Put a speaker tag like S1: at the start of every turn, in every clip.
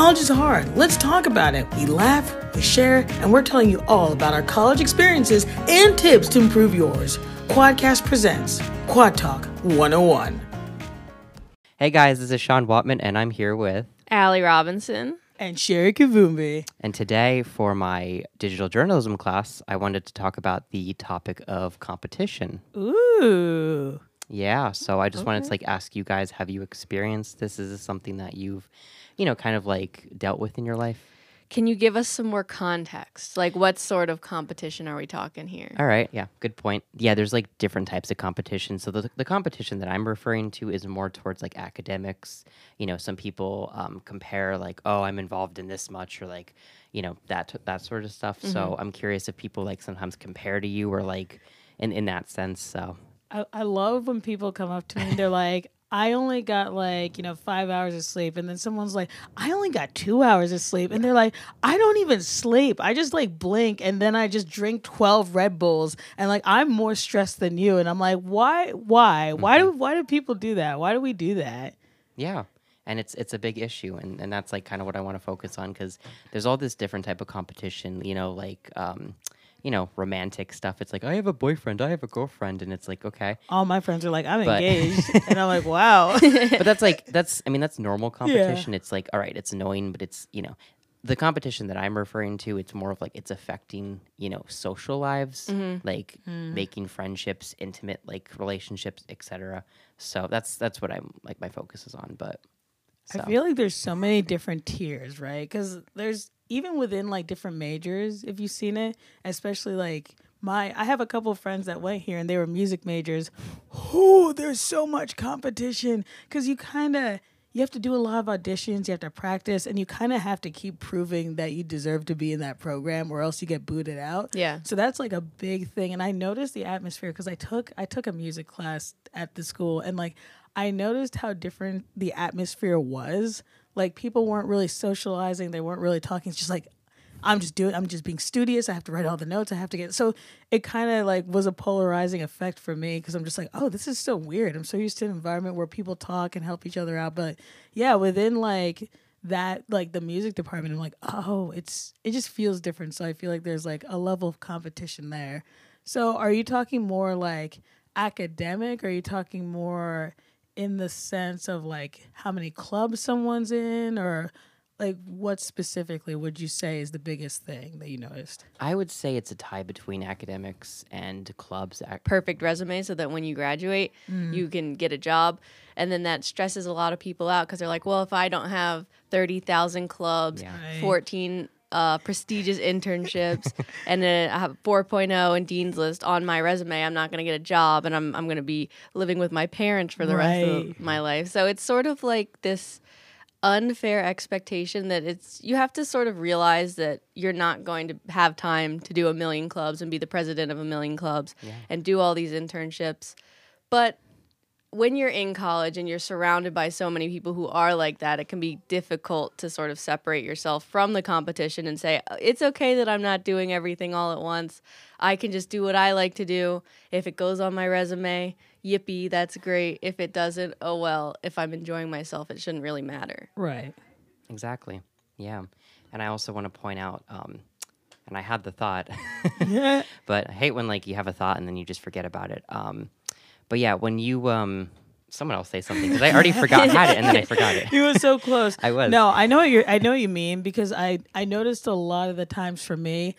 S1: College is hard. Let's talk about it. We laugh, we share, and we're telling you all about our college experiences and tips to improve yours. Quadcast presents Quad Talk 101.
S2: Hey guys, this is Sean Wattman, and I'm here with.
S3: Ali Robinson.
S1: And Sherry Kivumbi.
S2: And today, for my digital journalism class, I wanted to talk about the topic of competition.
S1: Ooh.
S2: Yeah, so I just wanted to like ask you guys: Have you experienced this? Is this something that you've, you know, kind of like dealt with in your life?
S3: Can you give us some more context? Like, what sort of competition are we talking here?
S2: All right, yeah, good point. Yeah, there's like different types of competition. So the the competition that I'm referring to is more towards like academics. You know, some people um, compare like, oh, I'm involved in this much, or like, you know, that that sort of stuff. So I'm curious if people like sometimes compare to you, or like in in that sense. So
S1: I, I love when people come up to me and they're like, I only got like, you know, five hours of sleep. And then someone's like, I only got two hours of sleep. And they're like, I don't even sleep. I just like blink and then I just drink 12 Red Bulls. And like, I'm more stressed than you. And I'm like, why, why, why do, why do people do that? Why do we do that?
S2: Yeah. And it's it's a big issue, and, and that's like kind of what I want to focus on because there's all this different type of competition. You know, like um, you know, romantic stuff. It's like I have a boyfriend, I have a girlfriend, and it's like okay,
S1: All my friends are like, I'm
S2: But-
S1: engaged. and I'm like, wow.
S2: but that's like that's I mean that's normal competition. It's like all right, it's annoying, but it's you know the competition that I'm referring to. It's more of like it's affecting you know social lives, mm-hmm. like mm-hmm. making friendships, intimate like relationships, etc. So that's that's what I'm like my focus is on. But so.
S1: I feel like there's so many different tiers, right? Because there's even within like different majors, if you've seen it, especially like my, I have a couple of friends that went here and they were music majors. Oh, there's so much competition because you kind of you have to do a lot of auditions, you have to practice, and you kind of have to keep proving that you deserve to be in that program, or else you get booted out.
S3: Yeah.
S1: So that's like a big thing, and I noticed the atmosphere because I took I took a music class at the school, and like I noticed how different the atmosphere was. Like people weren't really socializing, they weren't really talking. It's just like I'm just doing. I'm just being studious. I have to write all the notes. I have to get. So it kind of like was a polarizing effect for me because I'm just like, oh, this is so weird. I'm so used to an environment where people talk and help each other out. But yeah, within like that, like the music department, I'm like, oh, it's it just feels different. So I feel like there's like a level of competition there. So are you talking more like academic? Are you talking more in the sense of like how many clubs someone's in or like what specifically would you say is the biggest thing that you noticed
S2: I would say it's a tie between academics and clubs.
S3: Perfect resume so that when you graduate, mm. you can get a job. And then that stresses a lot of people out because they're like, well, if I don't have 30,000 clubs,
S2: Yeah.
S1: Right.
S3: 14 uh, prestigious internships, and then I have 4.0 and Dean's List on my resume, I'm not going to get a job and I'm, I'm going to be living with my parents for the rest of my life. So it's sort of like this unfair expectation that it's you have to sort of realize that you're not going to have time to do a million clubs and be the president of a million clubs and do all these internships. But when you're in college and you're surrounded by so many people who are like that, it can be difficult to sort of separate yourself from the competition and say, it's okay that I'm not doing everything all at once. I can just do what I like to do. If it goes on my resume, yippee, that's great. If it doesn't, oh well. If I'm enjoying myself, it shouldn't really matter.
S1: right
S2: Exactly. Yeah. And I also want to point out, um, and I had the thought,
S1: yeah
S2: but I hate when like you have a thought and then you just forget about it. Um, but yeah, when you um, someone else say something because I already forgot I had it and then I forgot it.
S1: you were so close
S2: I was.
S1: no i know what you're i know what you mean because i i noticed a lot of the times for me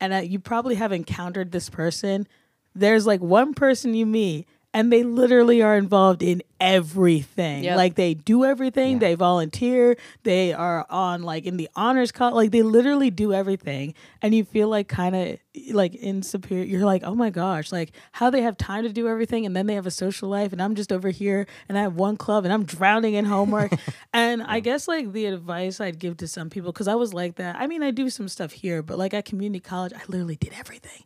S1: and I, you probably have encountered this person there's like one person you meet and they literally are involved in everything.
S3: Yep.
S1: like they do everything.
S2: Yeah.
S1: they volunteer. They are on like in the honors call like they literally do everything. And you feel like kind of like insecure you're like oh my gosh like how they have time to do everything and then they have a social life and i'm just over here and i have one club and i'm drowning in homework. And i guess like the advice i'd give to some people because i was like that. I mean i do some stuff here but like at community college i literally did everything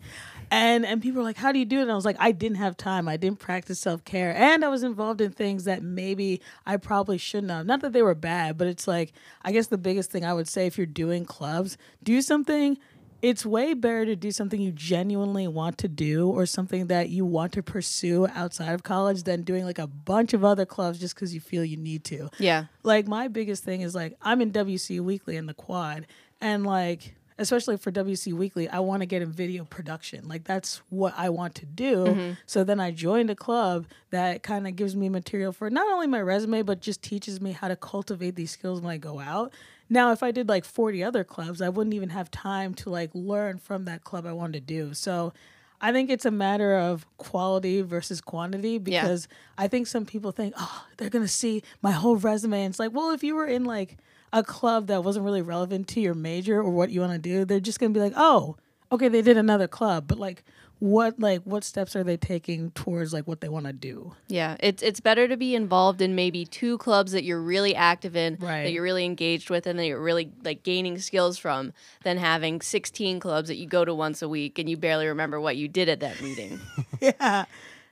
S1: and and people were like how do you do it and i was like i didn't have time i didn't practice self-care and i was involved in things that maybe i probably shouldn't have not that they were bad but it's like i guess the biggest thing i would say if you're doing clubs do something it's way better to do something you genuinely want to do or something that you want to pursue outside of college than doing like a bunch of other clubs just because you feel you need to.
S3: Yeah.
S1: Like my biggest thing is like I'm in WC Weekly in the quad and like especially for WC Weekly, I want to get in video production. Like that's what I want to do. Mm-hmm. So then I joined a club that kind of gives me material for not only my resume but just teaches me how to cultivate these skills when I go out. Now, if I did like 40 other clubs, I wouldn't even have time to like learn from that club I wanted to do. So I think it's a matter of quality versus quantity because I think some people think, oh, they're going to see my whole resume. And it's like, well, if you were in like a club that wasn't really relevant to your major or what you want to do, they're just going to be like, oh, okay, they did another club. But like, what like what steps are they taking towards like what they want to do?
S3: Yeah, it's it's better to be involved in maybe two clubs that you're really active in,
S1: Right.
S3: that you're really engaged with, and that you're really like gaining skills from, than having 16 clubs that you go to once a week and you barely remember what you did at that meeting.
S1: yeah.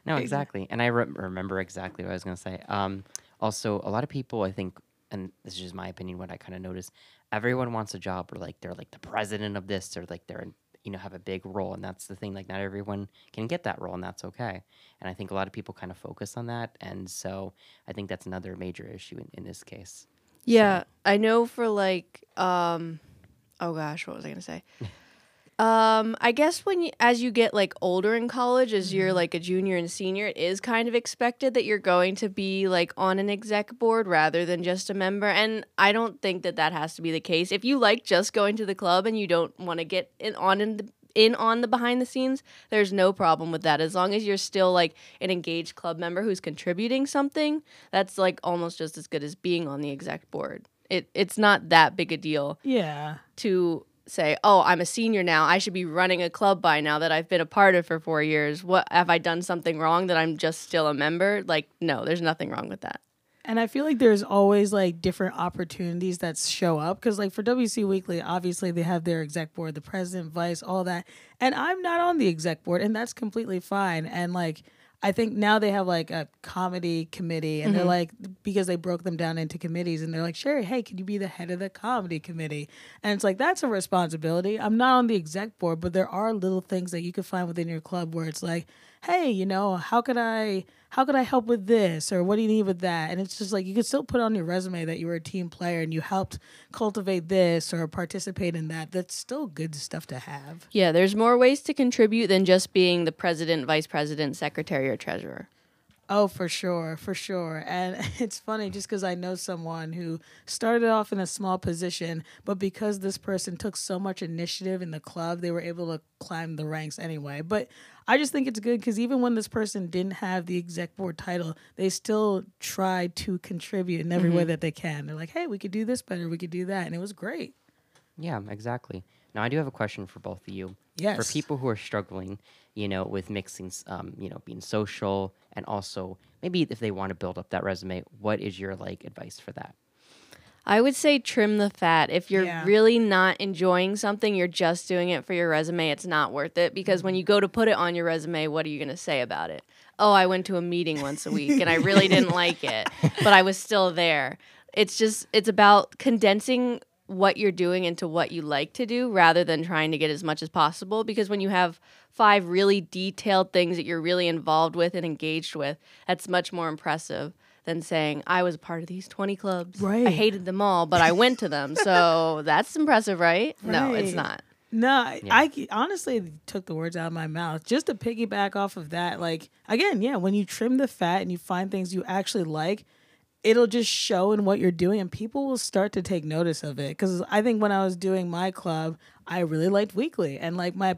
S2: No, exactly. And I re- remember exactly what I was going to say. Um, also, a lot of people, I think, and this is just my opinion, what I kind of notice, everyone wants a job or like they're like the president of this or like they're, you know, have a big role. And that's the thing. Like, not everyone can get that role, and that's okay. And I think a lot of people kind of focus on that. And so I think that's another major issue in, in this case.
S3: Yeah, I know for like um oh gosh, what was I going to say? Um, I guess when you, as you get like older in college, as you're like a junior and senior, it is kind of expected that you're going to be like on an exec board rather than just a member. And I don't think that that has to be the case. If you like just going to the club and you don't want to get in on in the in on the behind the scenes, there's no problem with that. As long as you're still like an engaged club member who's contributing something, that's like almost just as good as being on the exec board. It it's not that big a deal
S1: Yeah.
S3: to say, "Oh, I'm a senior now. I should be running a club by now that I've been a part of for 4 years. What have I done something wrong that I'm just still a member?" Like, no, there's nothing wrong with that.
S1: And I feel like there's always like different opportunities that show up because, like, for WC Weekly, obviously they have their exec board, the president, vice, all that. And I'm not on the exec board, and that's completely fine. And like, I think now they have like a comedy committee, and they're mm-hmm. like, because they broke them down into committees, and they're like, Sherry, hey, can you be the head of the comedy committee? And it's like, that's a responsibility. I'm not on the exec board, but there are little things that you can find within your club where it's like, hey, you know, how could I how could I help with this or what do you need with that? And it's just like you could still put on your resume that you were a team player and you helped cultivate this or participate in that. That's still good stuff to have.
S3: Yeah, there's more ways to contribute than just being the president, vice president, secretary, or treasurer.
S1: Oh, for sure, for sure. And it's funny just because I know someone who started off in a small position, but because this person took so much initiative in the club, they were able to climb the ranks anyway. But I just think it's good because even when this person didn't have the exec board title, they still tried to contribute in every way mm-hmm. that they can. They're like, hey, we could do this better, we could do that. And it was great.
S2: Yeah, exactly. Now, I do have a question for both of you.
S1: Yes.
S2: For people who are struggling, you know, with mixing, um, you know, being social and also maybe if they want to build up that resume, what is your like advice for that?
S3: I would say trim the fat. If you're
S1: Yeah.
S3: really not enjoying something, you're just doing it for your resume, it's not worth it because when you go to put it on your resume, what are you going to say about it? Oh, I went to a meeting once a week and I really didn't like it, but I was still there. It's just it's about condensing what you're doing into what you like to do rather than trying to get as much as possible because when you have five really detailed things that you're really involved with and engaged with, that's much more impressive than saying I was a part of these 20 clubs.
S1: Right.
S3: I hated them all, but I went to them. So that's impressive, right? No, it's not.
S1: No, I,
S2: Yeah.
S1: I c- honestly took the words out of my mouth. Just to piggyback off of that, like again, yeah, when you trim the fat and you find things you actually like, it'll just show in what you're doing, and people will start to take notice of it. Because I think when I was doing my club, I really liked weekly, and like my.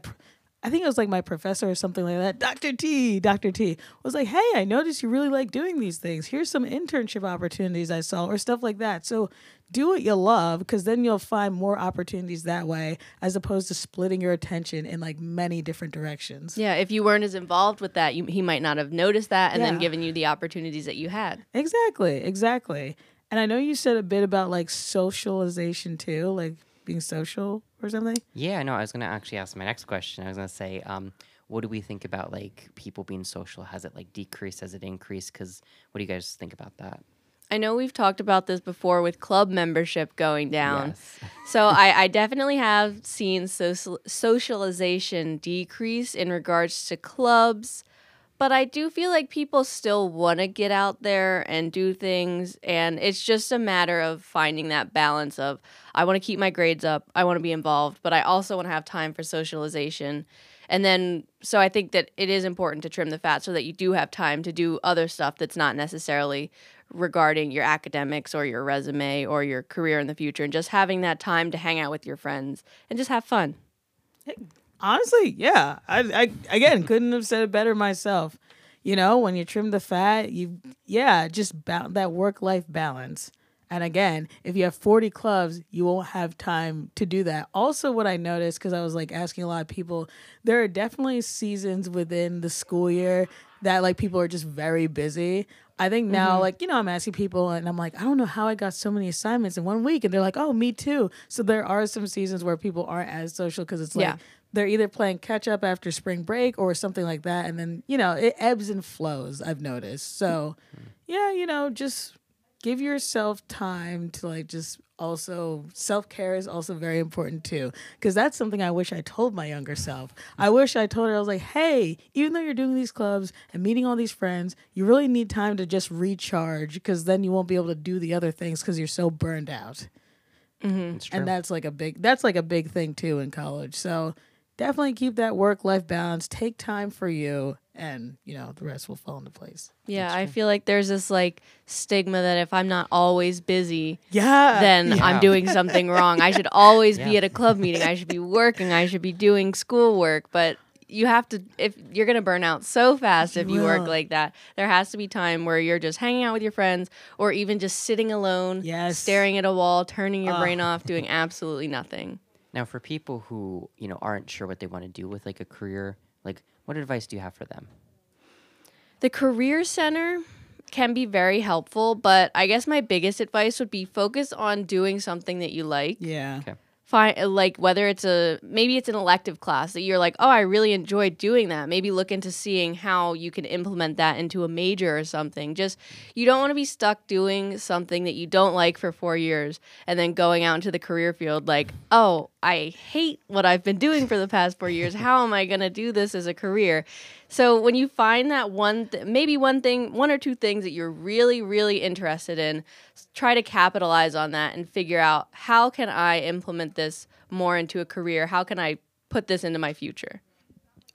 S1: I think it was like my professor or something like that. Dr. T, Dr. T was like, "Hey, I noticed you really like doing these things. Here's some internship opportunities I saw, or stuff like that." So do what you love, because then you'll find more opportunities that way, as opposed to splitting your attention in like many different directions.
S3: Yeah, if you weren't as involved with that, you, he might not have noticed that and then given you the opportunities that you had.
S1: Exactly, exactly. And I know you said a bit about like socialization too, like being social or something.
S2: Yeah, no, I was gonna actually ask my next question. I was gonna say, um, what do we think about like people being social? Has it like decreased? Has it increased? Because what do you guys think about that?
S3: I know we've talked about this before with club membership going down.
S2: Yes.
S3: so I, I definitely have seen social, socialization decrease in regards to clubs, but I do feel like people still want to get out there and do things, and it's just a matter of finding that balance of I want to keep my grades up, I want to be involved, but I also want to have time for socialization. And then, so I think that it is important to trim the fat so that you do have time to do other stuff that's not necessarily regarding your academics or your resume or your career in the future and just having that time to hang out with your friends and just have fun.
S1: Honestly, yeah. I, I again couldn't have said it better myself. You know, when you trim the fat, you yeah, just ba- that work life balance. And again, if you have 40 clubs, you won't have time to do that. Also, what I noticed, because I was like asking a lot of people, there are definitely seasons within the school year that like people are just very busy. I think now,
S3: Mm-hmm.
S1: like, you know, I'm asking people and I'm like, I don't know how I got so many assignments in one week. And they're like, oh, me too. So there are some seasons where people aren't as social because it's like,
S3: Yeah.
S1: they're either playing catch up after spring break or something like that and then you know it ebbs and flows i've noticed so yeah you know just give yourself time to like just also self-care is also very important too because that's something i wish i told my younger self. I wish i told her i was like hey even though you're doing these clubs and meeting all these friends you really need time to just recharge because then you won't be able to do the other things because you're so burned out. Mm-hmm.
S2: It's true.
S1: and that's like a big that's like a big thing too in college. So definitely keep that work life balance take time for you and you know the rest will fall into place
S3: Yeah, I feel like there's this like stigma that if I'm not always busy,
S1: yeah
S3: then
S2: Yeah.
S3: I'm doing something wrong. I should always be at a club meeting. I should be working. I should be doing schoolwork. But you have to, if you're going to burn out so fast if you work like that, there has to be time where you're just hanging out with your friends or even just sitting alone,
S1: Yes.
S3: staring at a wall, turning your
S1: Ah.
S3: brain off, doing absolutely nothing.
S2: Now, for people who you know aren't sure what they want to do with like a career, like what advice do you have for them?
S3: The Career Center can be very helpful, but I guess my biggest advice would be focus on doing something that you like.
S1: yeah
S2: Okay.
S3: Find like whether it's a maybe it's an elective class that you're like oh i really enjoyed doing that. Maybe look into seeing how you can implement that into a major or something. Just you don't want to be stuck doing something that you don't like for four years and then going out into the career field like oh i hate what i've been doing for the past four years. How am i going to do this as a career so when you find that one, th- maybe one thing, one or two things that you're really, really interested in, try to capitalize on that and figure out how can I implement this more into a career? How can I put this into my future?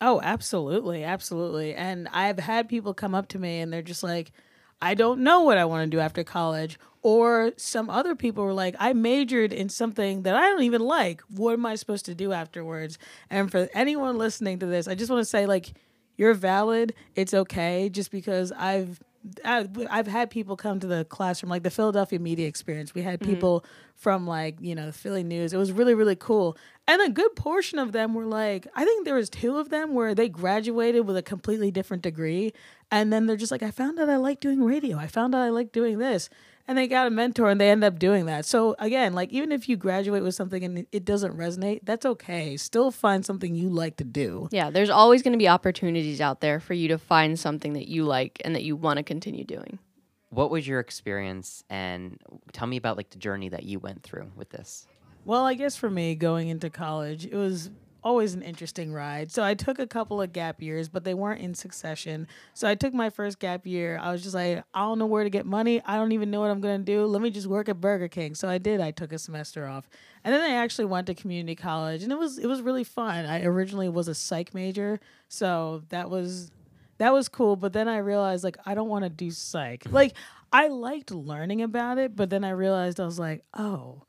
S1: Oh, absolutely, absolutely. And I've had people come up to me and they're just like, I don't know what I want to do after college. Or some other people were like, I majored in something that I don't even like. What am I supposed to do afterwards? And for anyone listening to this, I just want to say, like, you're valid. It's okay. Just because I've I've I've had people come to the classroom, like the Philadelphia media experience. We had mm-hmm. people from like you know the Philly News. It was really really cool, and a good portion of them were like, I think there was two of them where they graduated with a completely different degree, and then they're just like, I found out I like doing radio. I found out I like doing this, and they got a mentor and they end up doing that. So again, like even if you graduate with something and it doesn't resonate, that's okay. Still find something you like to do.
S3: Yeah, there's always going to be opportunities out there for you to find something that you like and that you want to continue doing.
S2: What was your experience, and tell me about like the journey that you went through with this?
S1: Well, I guess for me going into college, it was always an interesting ride. So I took a couple of gap years, but they weren't in succession. So I took my first gap year. I was just like, I don't know where to get money. I don't even know what I'm going to do. Let me just work at Burger King. So I did. I took a semester off. And then I actually went to community college and it was it was really fun. I originally was a psych major, so that was that was cool but then i realized like i don't want to do psych like i liked learning about it but then i realized i was like oh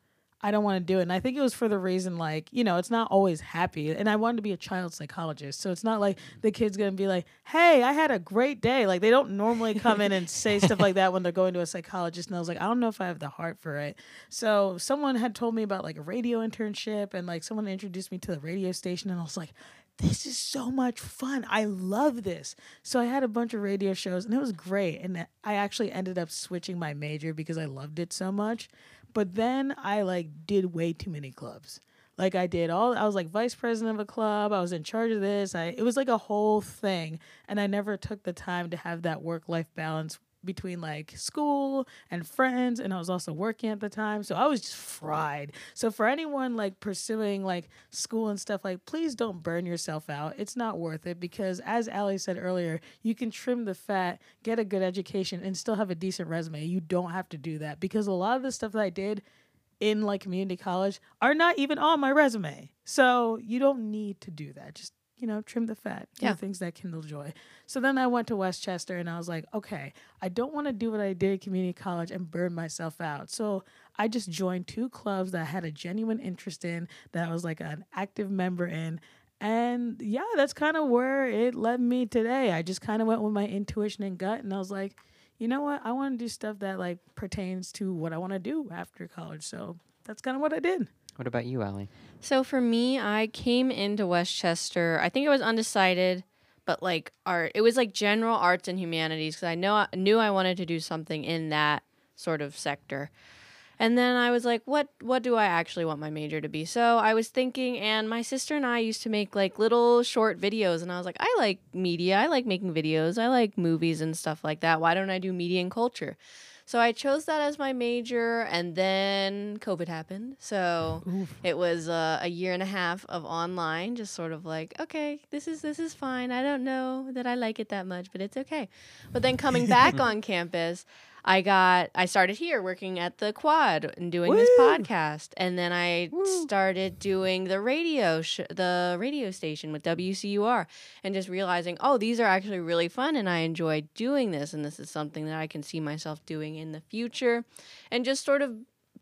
S1: i don't want to do it and i think it was for the reason like you know it's not always happy and i wanted to be a child psychologist so it's not like the kid's gonna be like hey i had a great day like they don't normally come in and say stuff like that when they're going to a psychologist and i was like i don't know if i have the heart for it so someone had told me about like a radio internship and like someone introduced me to the radio station and i was like this is so much fun. I love this. So I had a bunch of radio shows and it was great. And I actually ended up switching my major because I loved it so much. But then I like did way too many clubs. Like I did all I was like vice president of a club. I was in charge of this. I it was like a whole thing and I never took the time to have that work life balance between like school and friends and I was also working at the time. So I was just fried. So for anyone like pursuing like school and stuff like please don't burn yourself out. It's not worth it because as Ali said earlier, you can trim the fat, get a good education and still have a decent resume. You don't have to do that because a lot of the stuff that I did in like community college are not even on my resume. So you don't need to do that. Just you know, trim the fat, do
S3: Yeah.
S1: things that kindle joy. So then I went to West Chester and I was like, okay, I don't want to do what I did at community college and burn myself out. So I just joined two clubs that I had a genuine interest in, that I was like an active member in. And yeah, that's kind of where it led me today. I just kind of went with my intuition and gut, and I was like, you know what? I want to do stuff that like pertains to what I want to do after college. So that's kind of what I did.
S2: What about you, Ali?
S3: So for me, I came into West Chester. I think it was undecided, but like art. It was like general arts and humanities because I know I knew I wanted to do something in that sort of sector. And then I was like, what what do I actually want my major to be? So I was thinking and my sister and I used to make like little short videos and I was like, I like media. I like making videos. I like movies and stuff like that. Why don't I do media and culture? So I chose that as my major and then COVID happened. So it was uh, a year and a half of online just sort of like okay this is this is fine. I don't know that i like it that much but it's okay. But then coming back on campus i got i started here working at the quad and doing this podcast. And then i started doing the radio sh- the radio station with wcur and just realizing oh these are actually really fun and i enjoy doing this. And this is something that i can see myself doing in the future. And just sort of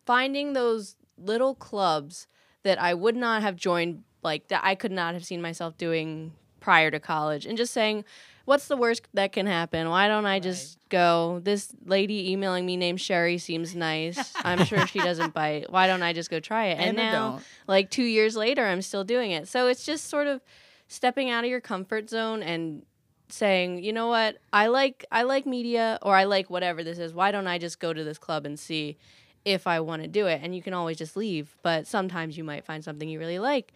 S3: finding those little clubs that I would not have joined, like that I could not have seen myself doing prior to college, and just saying, what's the worst that can happen? Why don't I just go? This lady emailing me named Sherry seems nice. I'm sure she doesn't bite. Why don't I just go try it? And,
S1: I
S3: now, like two years later, I'm still doing it. So it's just sort of stepping out of your comfort zone and saying, you know what, I like I like media or I like whatever this is. Why don't I just go to this club and see if I want to do it? And you can always just leave, but sometimes you might find something you really like.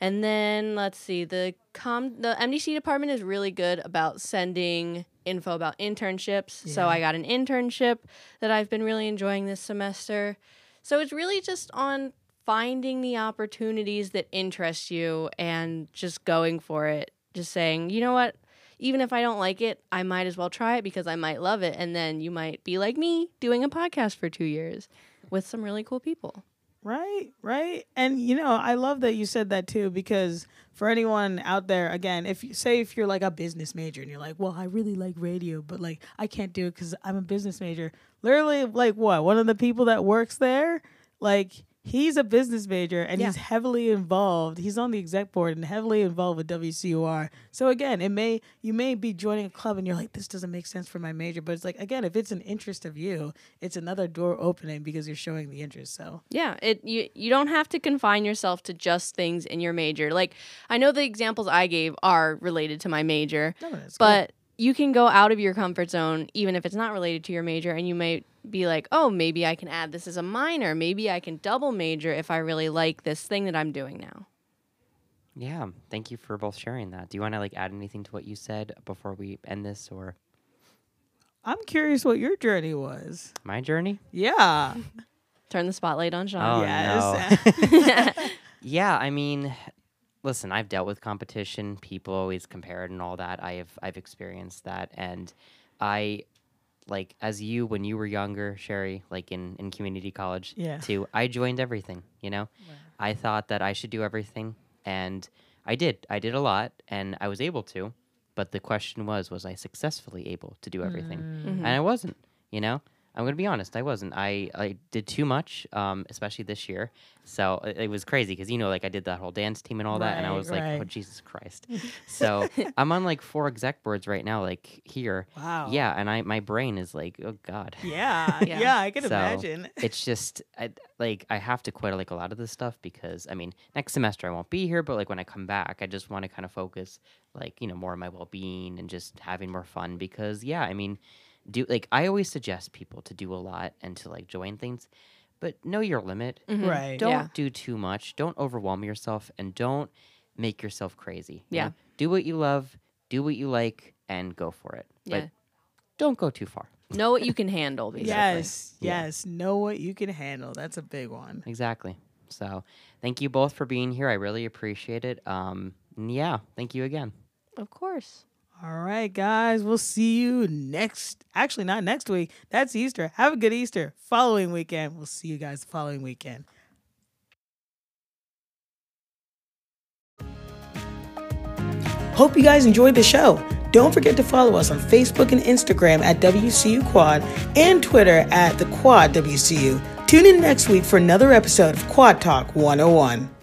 S3: And then let's see, the com the MDC department is really good about sending info about internships. So I got an internship that I've been really enjoying this semester. So it's really just on finding the opportunities that interest you and just going for it. Just saying, you know what? Even if I don't like it, I might as well try it because I might love it. And then you might be like me doing a podcast for two years with some really cool people.
S1: Right, right. And you know, I love that you said that too because for anyone out there again, if you say if you're like a business major and you're like, "Well, I really like radio, but like I can't do it cuz I'm a business major." Literally like what? One of the people that works there, like he's a business major and
S3: Yeah.
S1: he's heavily involved. He's on the exec board and heavily involved with WCUR. So again, it may you may be joining a club and you're like, "This doesn't make sense for my major," but it's like again, if it's an interest of you, it's another door opening because you're showing the interest. So
S3: Yeah, it you you don't have to confine yourself to just things in your major. Like I know the examples I gave are related to my major,
S1: No, that's good.
S3: But you can go out of your comfort zone even if it's not related to your major and you might be like, "Oh, maybe I can add this as a minor. Maybe I can double major if I really like this thing that I'm doing now."
S2: Yeah, thank you for both sharing that. Do you want to like add anything to what you said before we end this, or
S1: I'm curious what your journey was.
S2: my journey?
S1: Yeah.
S3: Turn the spotlight on sean
S2: Oh,
S3: Sean.
S1: yes.
S2: Yeah, I mean, listen, I've dealt with competition. People always compare it and all that. I have I've experienced that, and I like as you when you were younger, Sherry, like in in community college,
S1: Yeah.
S2: too. I joined everything. You know, I thought that I should do everything, and I did. I did a lot, and I was able to. But the question was, was I successfully able to do everything? Mm. Mm-hmm. And I wasn't. You know, I'm gonna be honest. I wasn't. I I did too much, um, especially this year. So it, it was crazy because you know, like I did that whole dance team and all that, and I
S1: Right,
S2: was like, oh. Jesus Christ. so I'm on like four exec boards right now, like here.
S1: Wow.
S2: Yeah, and I my brain is like, oh God.
S1: Yeah.
S3: Yeah.
S1: Yeah. I can
S2: So,
S1: imagine.
S2: it's just I, like I have to quit like a lot of this stuff because I mean next semester I won't be here, but like when I come back, I just want to kind of focus like you know more on my well being and just having more fun because yeah, I mean do like I always suggest people to do a lot and to like join things, but know your limit.
S3: Mhm.
S1: Right.
S2: Don't
S3: Yeah.
S2: do too much. Don't overwhelm yourself and don't make yourself crazy. you
S3: Yeah.
S2: know? Do what you love, do what you like, and go for it.
S3: Yeah.
S2: But don't go too far.
S3: Know what you can handle, basically.
S1: Yes,
S2: Yeah.
S1: yes. Know what you can handle. That's a big one.
S2: Exactly. So thank you both for being here. I really appreciate it. Um, yeah, thank you again.
S3: Of course.
S1: All right, guys. We'll see you next. Actually, not next week. That's Easter. Have a good Easter. Following weekend. We'll see you guys the following weekend. Hope you guys enjoyed the show. Don't forget to follow us on Facebook and Instagram at WCU Quad and Twitter at the Quad WCU. Tune in next week for another episode of Quad Talk 101.